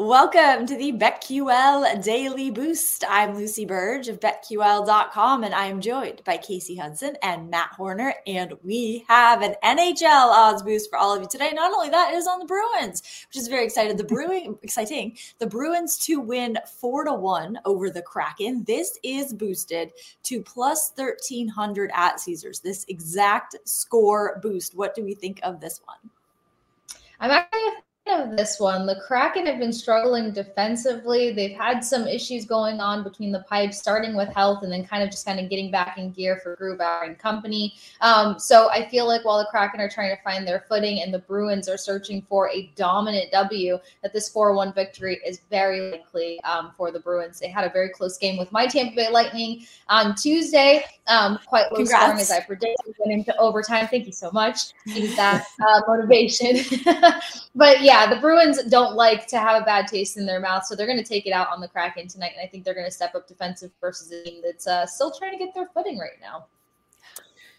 Welcome to the BetQL Daily Boost. I'm Lucy Burge of BetQL.com, and I am joined by Kasey Hudson and Matt Horner. And we have an NHL odds boost for all of you today. Not only that, it is on the Bruins, which is very excited. The Brewing exciting. The Bruins to win four to one over the Kraken. This is boosted to plus thirteen hundred at Caesars. This exact score boost. What do we think of this one? I'm actually of this one. The Kraken have been struggling defensively. They've had some issues going on between the pipes, starting with health and then kind of just kind of getting back in gear for Grubauer and company. Um, so I feel like while the Kraken are trying to find their footing and the Bruins are searching for a dominant W, that this 4 1 victory is very likely um, for the Bruins. They had a very close game with my Tampa Bay Lightning on Tuesday. Um, quite low Congrats. scoring as I predicted, went into overtime. Thank you so much. Use that uh, motivation. but yeah, the Bruins don't like to have a bad taste in their mouth, so they're going to take it out on the Kraken tonight. And I think they're going to step up defensive versus a team that's uh, still trying to get their footing right now.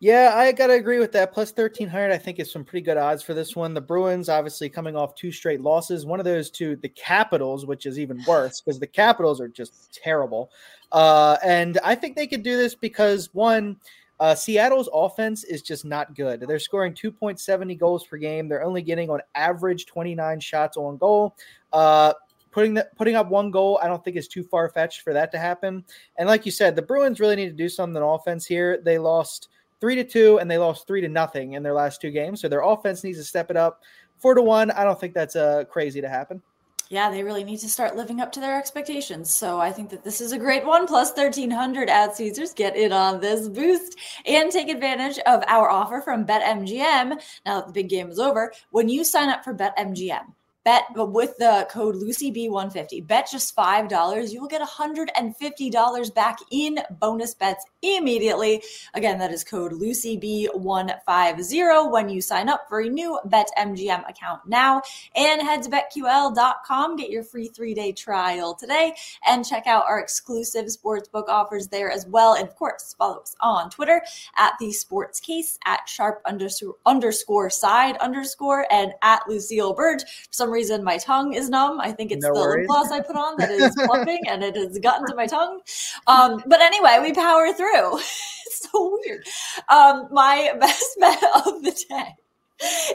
Yeah, I got to agree with that. Plus 1300, I think, is some pretty good odds for this one. The Bruins, obviously, coming off two straight losses. One of those to the Capitals, which is even worse because the Capitals are just terrible. Uh, and I think they could do this because, one, uh, Seattle's offense is just not good. They're scoring 2.70 goals per game. They're only getting on average 29 shots on goal. Uh, putting the, putting up one goal, I don't think is too far fetched for that to happen. And like you said, the Bruins really need to do something on offense here. They lost three to two and they lost three to nothing in their last two games, so their offense needs to step it up. Four to one, I don't think that's uh, crazy to happen yeah, they really need to start living up to their expectations. So I think that this is a great one. Plus 1300 at Caesars. Get in on this boost and take advantage of our offer from BetMGM. Now that the big game is over, when you sign up for BetMGM, bet with the code LucyB150. Bet just $5. You will get $150 back in bonus bets immediately. Again, that is code LucyB150 when you sign up for a new BetMGM account now. And head to BetQL.com, get your free three day trial today, and check out our exclusive sportsbook offers there as well. And of course, follow us on Twitter at the sports case at sharp underscore, side underscore and at Lucille Burge. For some reason, my tongue is numb. I think it's no the lip gloss I put on that is plumping and it has gotten to my tongue. Um, but anyway, we power through. it's so weird. Um, my best bet of the day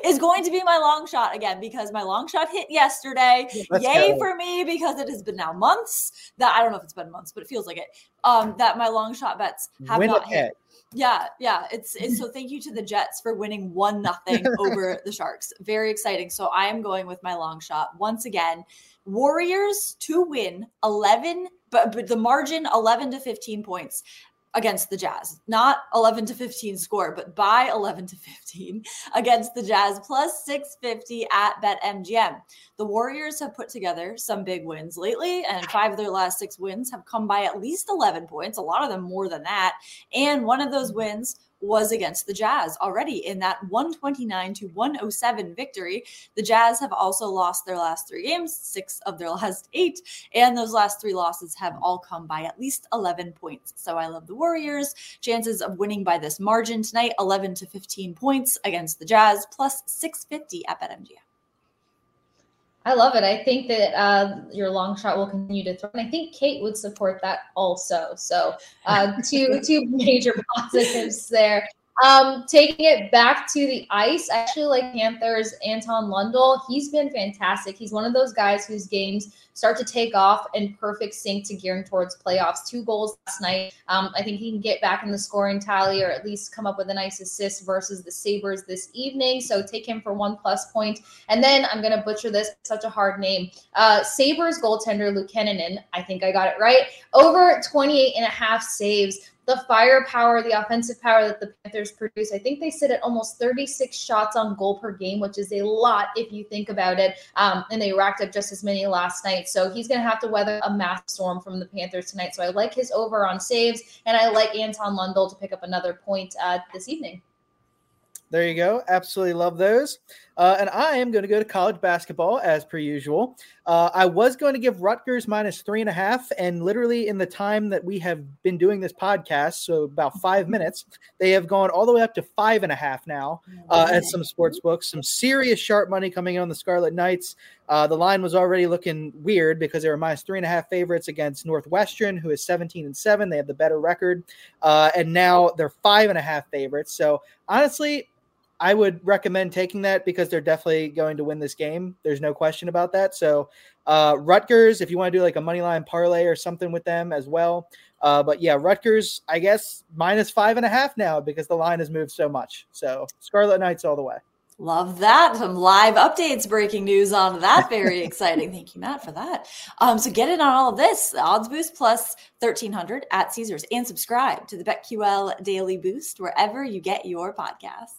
is going to be my long shot again because my long shot hit yesterday. Let's Yay go. for me because it has been now months that I don't know if it's been months, but it feels like it. Um, that my long shot bets have Win not hit. Yeah, yeah. It's, it's so thank you to the Jets for winning one nothing over the Sharks. Very exciting. So I am going with my long shot once again. Warriors to win 11 but, but the margin 11 to 15 points against the Jazz. Not 11 to 15 score, but by 11 to 15 against the Jazz, plus 650 at BetMGM. The Warriors have put together some big wins lately, and five of their last six wins have come by at least 11 points, a lot of them more than that. And one of those wins was against the Jazz already in that 129 to 107 victory. The Jazz have also lost their last three games, six of their last eight, and those last three losses have all come by at least 11 points. So I love the Warriors. Chances of winning by this margin tonight 11 to 15 points against the Jazz, plus 650 at BetMGM. I love it. I think that uh, your long shot will continue to throw, and I think Kate would support that also. So, uh, two two major positives there. Um, taking it back to the ice, I actually like Panthers Anton Lundell. He's been fantastic. He's one of those guys whose games start to take off in perfect sync to gearing towards playoffs. Two goals last night. Um, I think he can get back in the scoring tally or at least come up with a nice assist versus the Sabres this evening. So take him for one plus point. And then I'm going to butcher this, such a hard name. Uh, Sabres goaltender Luke Luukkonen, I think I got it right, over 28 and a half saves the firepower, the offensive power that the Panthers produce. I think they sit at almost 36 shots on goal per game, which is a lot if you think about it. Um, and they racked up just as many last night. So he's going to have to weather a mass storm from the Panthers tonight. So I like his over on saves, and I like Anton Lundell to pick up another point uh, this evening. There you go. Absolutely love those. Uh, and I am going to go to college basketball as per usual. Uh, I was going to give Rutgers minus three and a half, and literally in the time that we have been doing this podcast, so about five minutes, they have gone all the way up to five and a half now uh, at some sports books. Some serious sharp money coming in on the Scarlet Knights. Uh, the line was already looking weird because they were minus three and a half favorites against Northwestern, who is 17 and seven. They have the better record, uh, and now they're five and a half favorites. So honestly, I would recommend taking that because they're definitely going to win this game. There's no question about that. So, uh, Rutgers, if you want to do like a money line parlay or something with them as well. Uh, but yeah, Rutgers, I guess minus five and a half now because the line has moved so much. So, Scarlet Knights all the way. Love that. Some live updates, breaking news on that. Very exciting. Thank you, Matt, for that. Um, so get in on all of this. Odds Boost plus 1300 at Caesars and subscribe to the BetQL Daily Boost wherever you get your podcasts.